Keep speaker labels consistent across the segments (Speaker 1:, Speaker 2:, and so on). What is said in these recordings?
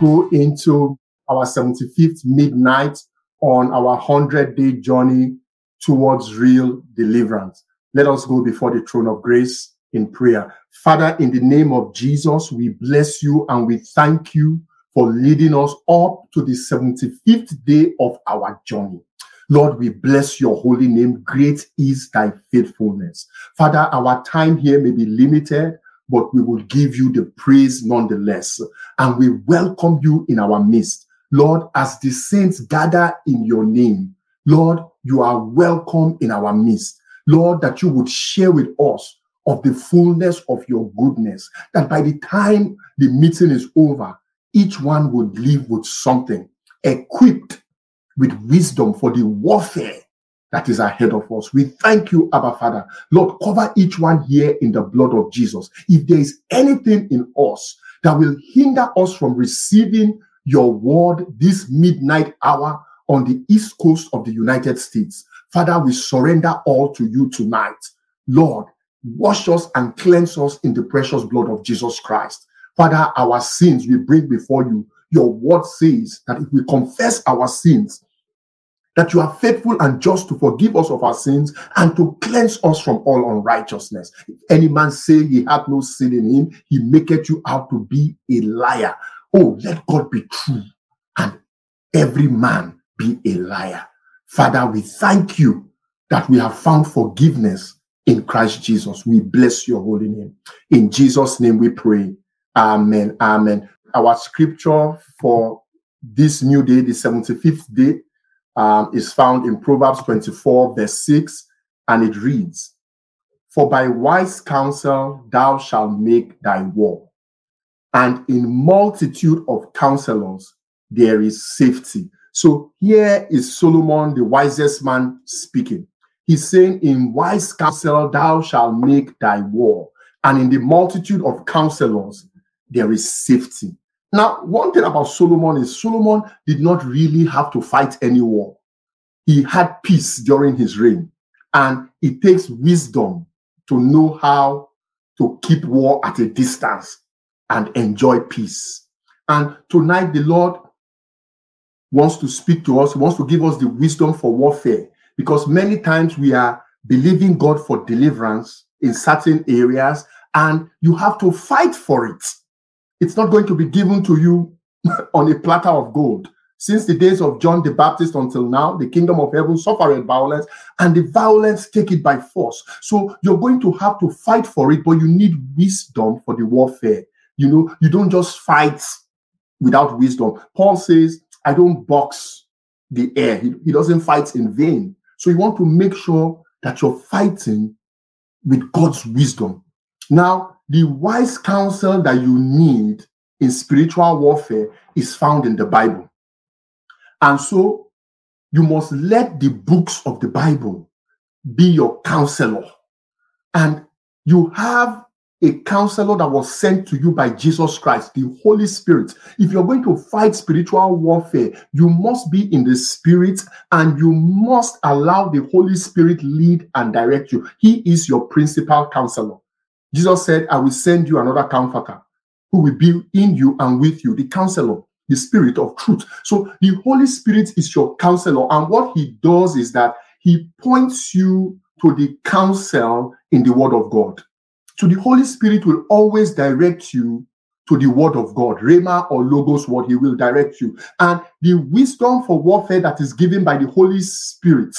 Speaker 1: go into our 75th midnight on our 100 day journey towards real deliverance. Let us go before the throne of grace in prayer. Father, in the name of Jesus, we bless you and we thank you for leading us up to the 75th day of our journey. Lord, we bless your holy name. Great is thy faithfulness. Father, our time here may be limited, but we will give you the praise nonetheless. And we welcome you in our midst. Lord, as the saints gather in your name, Lord, you are welcome in our midst. Lord, that you would share with us of the fullness of your goodness, that by the time the meeting is over, each one would leave with something equipped with wisdom for the warfare that is ahead of us. We thank you, Abba Father. Lord, cover each one here in the blood of Jesus. If there is anything in us that will hinder us from receiving your word this midnight hour on the east coast of the United States, Father, we surrender all to you tonight. Lord, wash us and cleanse us in the precious blood of Jesus Christ. Father, our sins we bring before you. Your word says that if we confess our sins, that you are faithful and just to forgive us of our sins and to cleanse us from all unrighteousness. If any man say he had no sin in him, he maketh you out to be a liar. Oh, let God be true and every man be a liar. Father, we thank you that we have found forgiveness in Christ Jesus. We bless your holy name. In Jesus' name we pray. Amen. Amen. Our scripture for this new day, the 75th day, um, is found in Proverbs 24, verse 6, and it reads, For by wise counsel thou shalt make thy war, and in multitude of counselors there is safety. So here is Solomon, the wisest man, speaking. He's saying, In wise counsel thou shalt make thy war, and in the multitude of counselors there is safety. Now, one thing about Solomon is Solomon did not really have to fight any war. He had peace during his reign. And it takes wisdom to know how to keep war at a distance and enjoy peace. And tonight, the Lord wants to speak to us, he wants to give us the wisdom for warfare because many times we are believing God for deliverance in certain areas and you have to fight for it. It's not going to be given to you on a platter of gold. Since the days of John the Baptist until now, the kingdom of heaven suffered violence, and the violence take it by force. So you're going to have to fight for it, but you need wisdom for the warfare. You know, you don't just fight without wisdom. Paul says, I don't box the air. He, he doesn't fight in vain. So you want to make sure that you're fighting with God's wisdom. Now, the wise counsel that you need in spiritual warfare is found in the Bible. And so you must let the books of the Bible be your counselor. And you have a counselor that was sent to you by Jesus Christ, the Holy Spirit. If you're going to fight spiritual warfare, you must be in the Spirit and you must allow the Holy Spirit lead and direct you. He is your principal counselor. Jesus said, I will send you another comforter who will be in you and with you, the counselor, the spirit of truth. So the Holy Spirit is your counselor. And what he does is that he points you to the counsel in the word of God. So the Holy Spirit will always direct you to the word of God, Rhema or Logos word, he will direct you. And the wisdom for warfare that is given by the Holy Spirit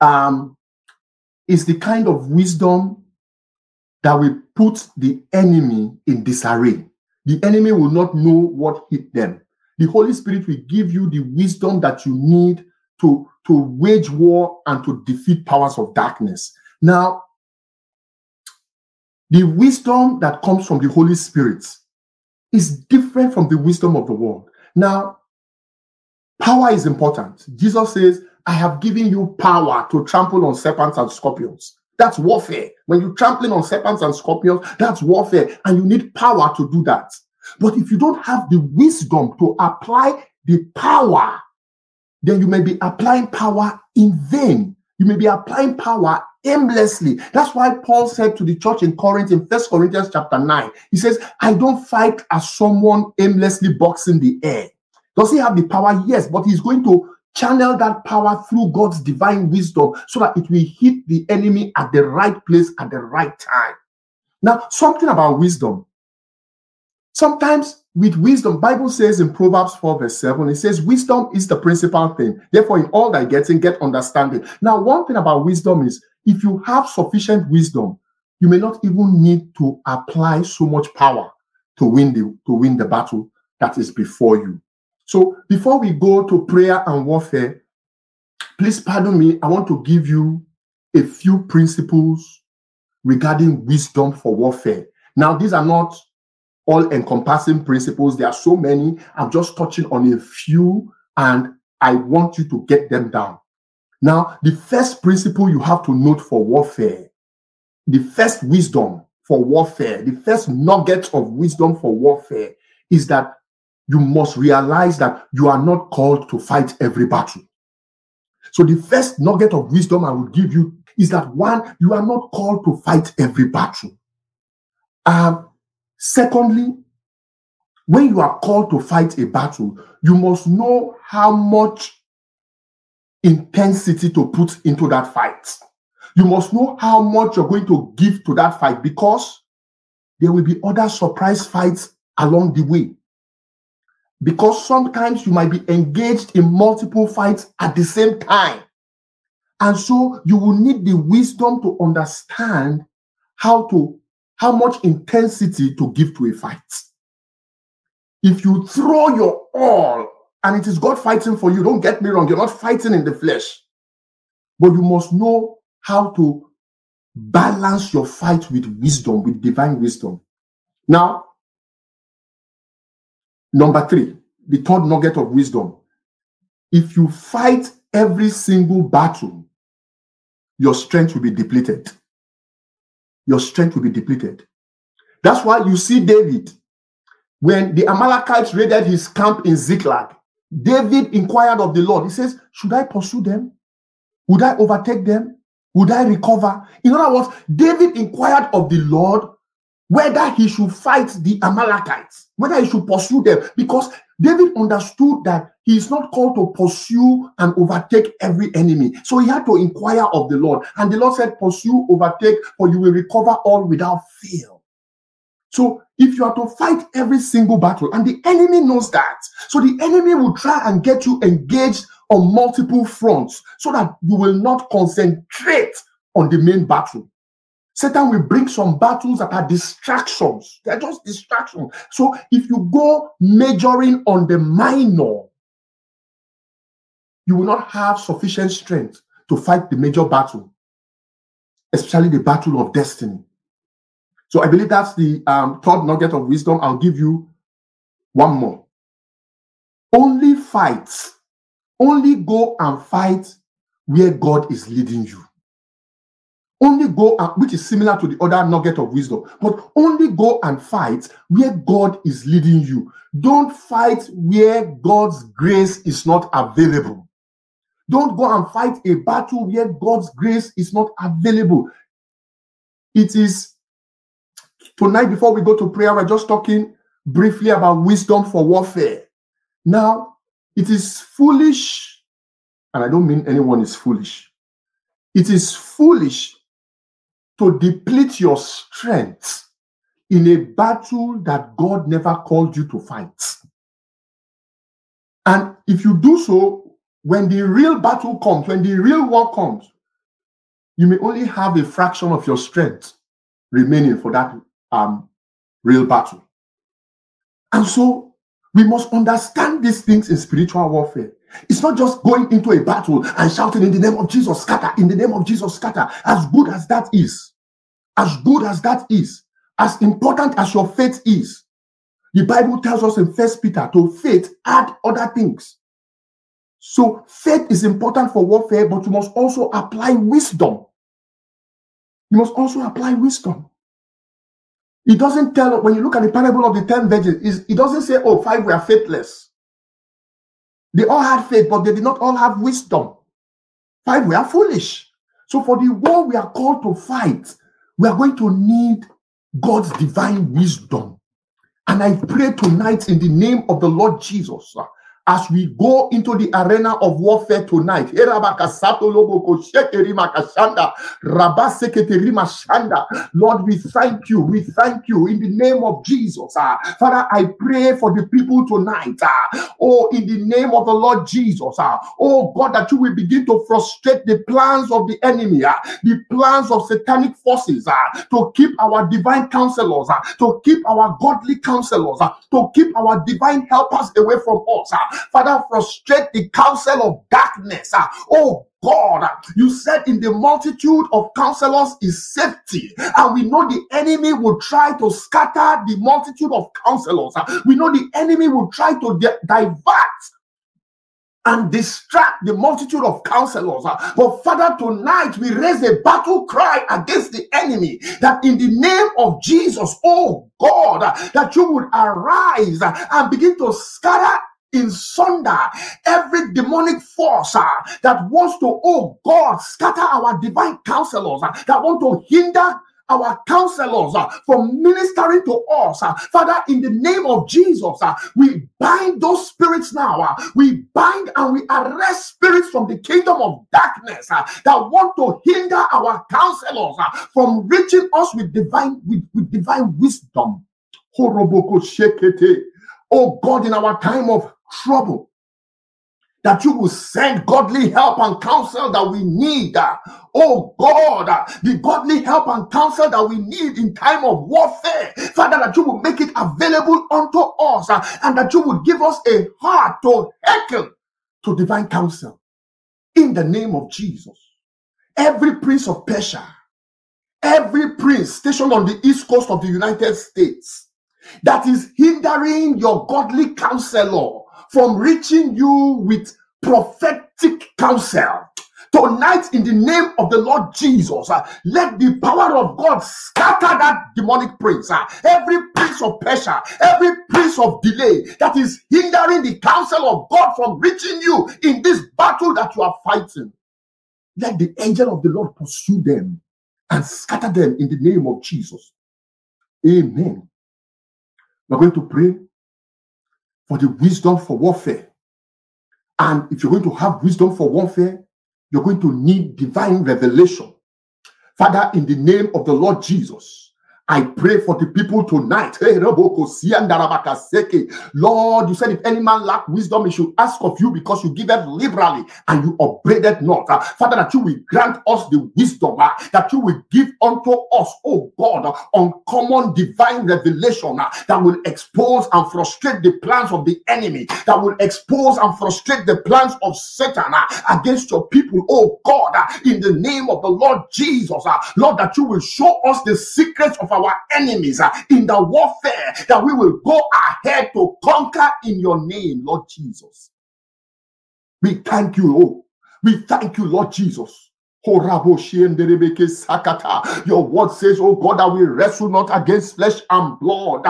Speaker 1: um, is the kind of wisdom that will put the enemy in disarray. The enemy will not know what hit them. The Holy Spirit will give you the wisdom that you need to, to wage war and to defeat powers of darkness. Now, the wisdom that comes from the Holy Spirit is different from the wisdom of the world. Now, power is important. Jesus says, I have given you power to trample on serpents and scorpions. That's warfare. When you're trampling on serpents and scorpions, that's warfare, and you need power to do that. But if you don't have the wisdom to apply the power, then you may be applying power in vain. You may be applying power aimlessly. That's why Paul said to the church in Corinth in First Corinthians chapter 9, he says, I don't fight as someone aimlessly boxing the air. Does he have the power? Yes, but he's going to channel that power through God's divine wisdom so that it will hit the enemy at the right place at the right time. Now, something about wisdom. Sometimes with wisdom, Bible says in Proverbs 4 verse 7, it says wisdom is the principal thing. Therefore, in all that getting, get understanding. Now, one thing about wisdom is if you have sufficient wisdom, you may not even need to apply so much power to win the to win the battle that is before you. So before we go to prayer and warfare, please pardon me. I want to give you a few principles regarding wisdom for warfare. Now, these are not all encompassing principles. There are so many. I'm just touching on a few and I want you to get them down. Now, the first principle you have to note for warfare, the first wisdom for warfare, the first nugget of wisdom for warfare is that you must realize that you are not called to fight every battle. So, the first nugget of wisdom I will give you is that one, you are not called to fight every battle. Um, secondly, when you are called to fight a battle, you must know how much intensity to put into that fight. You must know how much you're going to give to that fight because there will be other surprise fights along the way. Because sometimes you might be engaged in multiple fights at the same time. And so you will need the wisdom to understand how to how much intensity to give to a fight. If you throw your all and it is God fighting for you. Don't get me wrong, you're not fighting in the flesh, but you must know how to balance your fight with wisdom, with divine wisdom. Now, number three, the third nugget of wisdom. If you fight every single battle, your strength will be depleted. Your strength will be depleted. That's why you see David, when the Amalekites raided his camp in Ziklag, David inquired of the Lord. He says, Should I pursue them? Would I overtake them? Would I recover? In other words, David inquired of the Lord whether he should fight the Amalekites, whether he should pursue them, because David understood that he is not called to pursue and overtake every enemy. So he had to inquire of the Lord. And the Lord said, Pursue, overtake, for you will recover all without fail. So if you are to fight every single battle, and the enemy knows that, so the enemy will try and get you engaged on multiple fronts so that you will not concentrate on the main battle. Satan will bring some battles that are distractions. They're just distractions. So if you go majoring on the minor, you will not have sufficient strength to fight the major battle, especially the battle of destiny. So I believe that's the um, third nugget of wisdom. I'll give you one more. Only fight, only go and fight where God is leading you. Only go, and, which is similar to the other nugget of wisdom, but only go and fight where God is leading you. Don't fight where God's grace is not available. Don't go and fight a battle where God's grace is not available. It is Tonight, before we go to prayer, we're just talking briefly about wisdom for warfare. Now, it is foolish, and I don't mean anyone is foolish. It is foolish to deplete your strength in a battle that God never called you to fight. And if you do so, when the real battle comes, when the real war comes, you may only have a fraction of your strength remaining for that um, real battle. And so we must understand these things in spiritual warfare. It's not just going into a battle and shouting in the name of Jesus, scatter, in the name of Jesus, scatter. As good as that is, as good as that is, as important as your faith is, The Bible tells us in First Peter to faith add other things. So faith is important for warfare, but you must also apply wisdom. You must also apply wisdom. It doesn't tell when you look at the parable of the ten virgins, it doesn't say, oh, five were faithless. They all had faith, but they did not all have wisdom. Five were foolish. So for the war we are called to fight, we are going to need God's divine wisdom. And I pray tonight in the name of the Lord Jesus as we go into the arena of warfare tonight. Lord, we thank you. We thank you in the name of Jesus. Uh, Father, I pray for the people tonight. Uh, oh, in the name of the Lord Jesus. Uh, oh, God, that you will begin to frustrate the plans of the enemy, the plans of satanic forces to keep our divine counselors, to keep our godly counselors, to keep our divine helpers away from us. Father, frustrate the counsel of darkness. Ah, oh God, you said in the multitude of counselors is safety, and we know the enemy will try to scatter the multitude of counselors. Ah, we know the enemy will try to divert and distract the multitude of counselors. Ah, but Father, tonight we raise a battle cry against the enemy that in the name of Jesus, oh God, that you would arise and begin to scatter in sunder every demonic force uh, that wants to, oh God, scatter our divine counselors, uh, that want to hinder our counselors uh, from ministering to us. Uh, Father, in the name of Jesus, uh, we bind those spirits now. Uh, we bind and we arrest spirits from the kingdom of darkness uh, that want to hinder our counselors uh, from reaching us with divine with, with divine wisdom. Oh God, in our time of trouble. That you will send godly help and counsel that we need. Uh, oh God, uh, the godly help and counsel that we need in time of warfare. Father, that you will make it available unto us uh, and that you will give us a heart to hearken to divine counsel. In the name of Jesus. Every prince of Persia, every prince stationed on the east coast of the United States that is hindering your godly counselor from reaching you with prophetic counsel. Tonight, in the name of the Lord Jesus, uh, let the power of God scatter that demonic prince, uh, every prince of pressure, every prince of delay that is hindering the counsel of God from reaching you in this battle that you are fighting. Let the angel of the Lord pursue them and scatter them in the name of Jesus. Amen. We're going to pray for the wisdom for warfare. And if you're going to have wisdom for warfare, you're going to need divine revelation. Father, in the name of the Lord Jesus, I pray for the people tonight. Lord, you said if any man lack wisdom, he should ask of you because you give it liberally and you upbraided not. Uh, Father, that you will grant us the wisdom uh, that you will give unto us, oh God, uncommon divine revelation uh, that will expose and frustrate the plans of the enemy, that will expose and frustrate the plans of Satan against your people, oh God, in the name of the Lord Jesus. Lord, that you will show us the secrets of our enemies uh, in the warfare that we will go ahead to conquer in your name, Lord Jesus. We thank you, oh. We thank you, Lord Jesus. Your word says, Oh God, that we wrestle not against flesh and blood.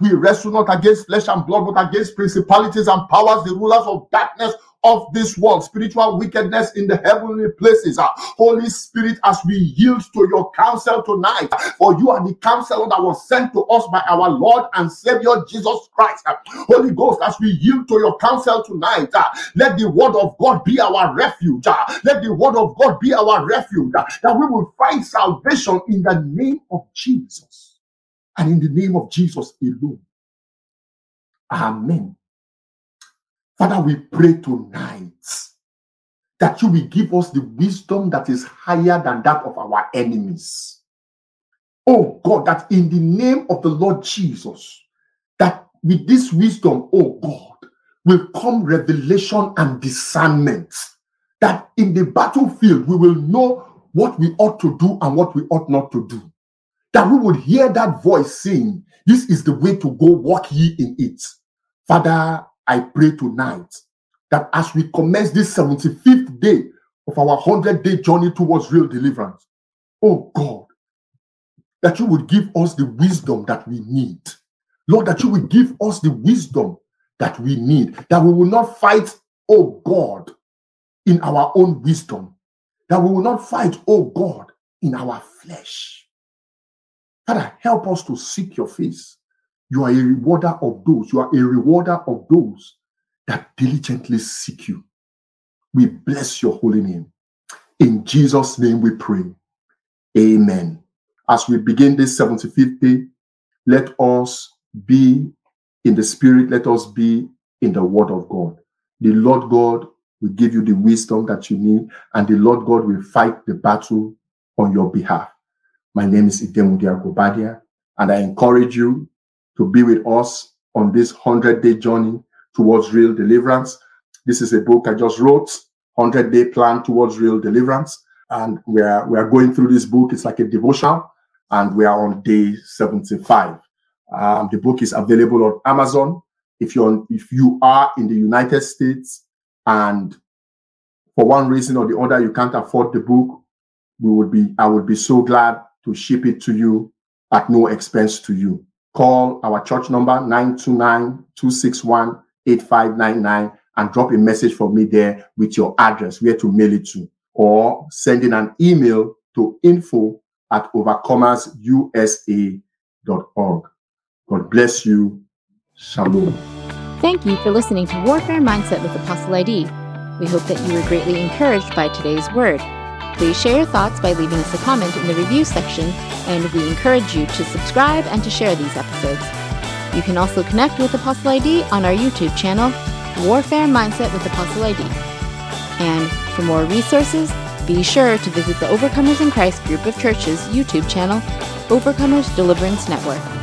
Speaker 1: We wrestle not against flesh and blood, but against principalities and powers, the rulers of darkness of this world, spiritual wickedness in the heavenly places. Uh, Holy Spirit, as we yield to your counsel tonight, for you are the counselor that was sent to us by our Lord and Savior Jesus Christ. Uh, Holy Ghost, as we yield to your counsel tonight, uh, let the word of God be our refuge. Let the word of God be our refuge, that we will find salvation in the name of Jesus and in the name of Jesus alone. Amen. Father, we pray tonight that you will give us the wisdom that is higher than that of our enemies. Oh God, that in the name of the Lord Jesus, that with this wisdom, oh God, will come revelation and discernment. That in the battlefield, we will know what we ought to do and what we ought not to do. that we would hear that voice saying, This is the way to go, walk ye in it. Father, I pray tonight that as we commence this 75th day of our 100 day journey towards real deliverance, oh God, that you would give us the wisdom that we need. Lord, that you would give us the wisdom that we need, that we will not fight, oh God, in our own wisdom, that we will not fight, oh God, in our flesh. Father, help us to seek your face. You are a rewarder of those, you are a rewarder of those that diligently seek you. We bless your holy name. In Jesus' name we pray. Amen. As we begin this 75th day, let us be in the spirit, let us be in the word of God. The Lord God will give you the wisdom that you need, and the Lord God will fight the battle on your behalf. My name is Idemudia Guobadia, and I encourage you to be with us on this 100 day journey towards real deliverance. This is a book I just wrote, 100 day plan towards real deliverance. And we are, we are going through this book. It's like a devotional, and we are on day 75. Um, the book is available on Amazon. If you're if you are in the United States and for one reason or the other you can't afford the book, we would be I would be so glad to ship it to you at no expense to you. Call our church number 929-261-8599 and drop a message for me there with your address where to mail it to or sending an email to info at overcomersusa.org. God bless you. Shalom.
Speaker 2: Thank you for listening to Warfare Mindset with Apostle ID. We hope that you were greatly encouraged by today's word. Please share your thoughts by leaving us a comment in the review section, and we encourage you to subscribe and to share these episodes. You can also connect with Apostle ID on our YouTube channel, Warfare Mindset with Apostle ID. And for more resources, be sure to visit the Overcomers in Christ group of churches YouTube channel, Overcomers Deliverance Network.